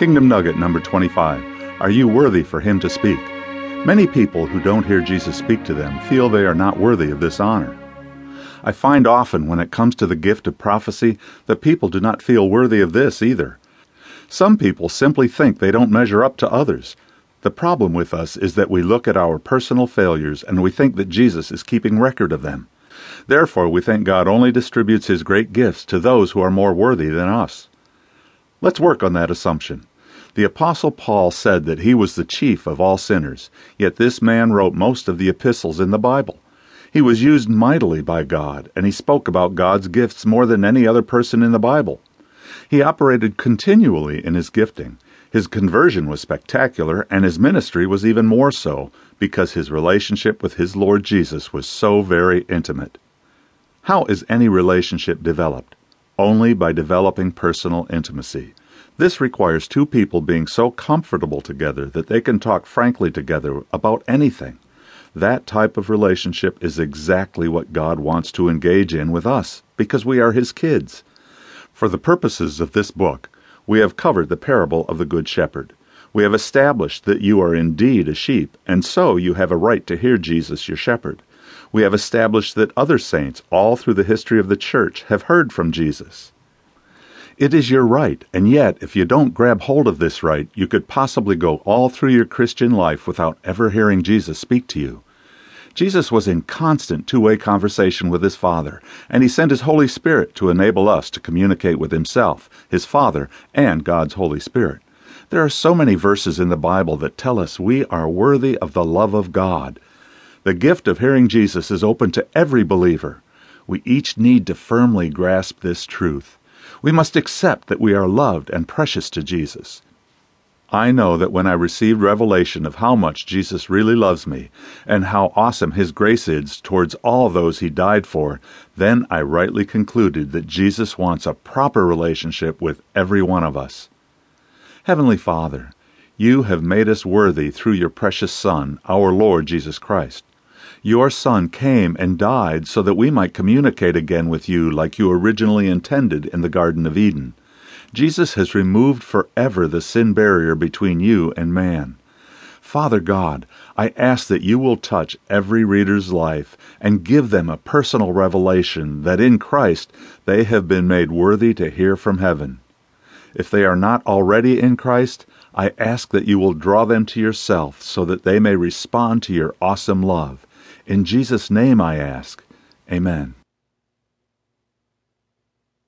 Kingdom Nugget number 25. Are you worthy for him to speak? Many people who don't hear Jesus speak to them feel they are not worthy of this honor. I find often when it comes to the gift of prophecy that people do not feel worthy of this either. Some people simply think they don't measure up to others. The problem with us is that we look at our personal failures and we think that Jesus is keeping record of them. Therefore, we think God only distributes his great gifts to those who are more worthy than us. Let's work on that assumption. The Apostle Paul said that he was the chief of all sinners, yet this man wrote most of the epistles in the Bible. He was used mightily by God, and he spoke about God's gifts more than any other person in the Bible. He operated continually in his gifting. His conversion was spectacular, and his ministry was even more so, because his relationship with his Lord Jesus was so very intimate. How is any relationship developed? Only by developing personal intimacy. This requires two people being so comfortable together that they can talk frankly together about anything. That type of relationship is exactly what God wants to engage in with us, because we are His kids. For the purposes of this book, we have covered the parable of the Good Shepherd. We have established that you are indeed a sheep, and so you have a right to hear Jesus your shepherd. We have established that other saints, all through the history of the church, have heard from Jesus. It is your right, and yet, if you don't grab hold of this right, you could possibly go all through your Christian life without ever hearing Jesus speak to you. Jesus was in constant two way conversation with his Father, and he sent his Holy Spirit to enable us to communicate with himself, his Father, and God's Holy Spirit. There are so many verses in the Bible that tell us we are worthy of the love of God. The gift of hearing Jesus is open to every believer. We each need to firmly grasp this truth. We must accept that we are loved and precious to Jesus. I know that when I received revelation of how much Jesus really loves me and how awesome his grace is towards all those he died for, then I rightly concluded that Jesus wants a proper relationship with every one of us. Heavenly Father, you have made us worthy through your precious Son, our Lord Jesus Christ. Your Son came and died so that we might communicate again with you like you originally intended in the Garden of Eden. Jesus has removed forever the sin barrier between you and man. Father God, I ask that you will touch every reader's life and give them a personal revelation that in Christ they have been made worthy to hear from heaven. If they are not already in Christ, I ask that you will draw them to yourself so that they may respond to your awesome love. In Jesus' name I ask. Amen.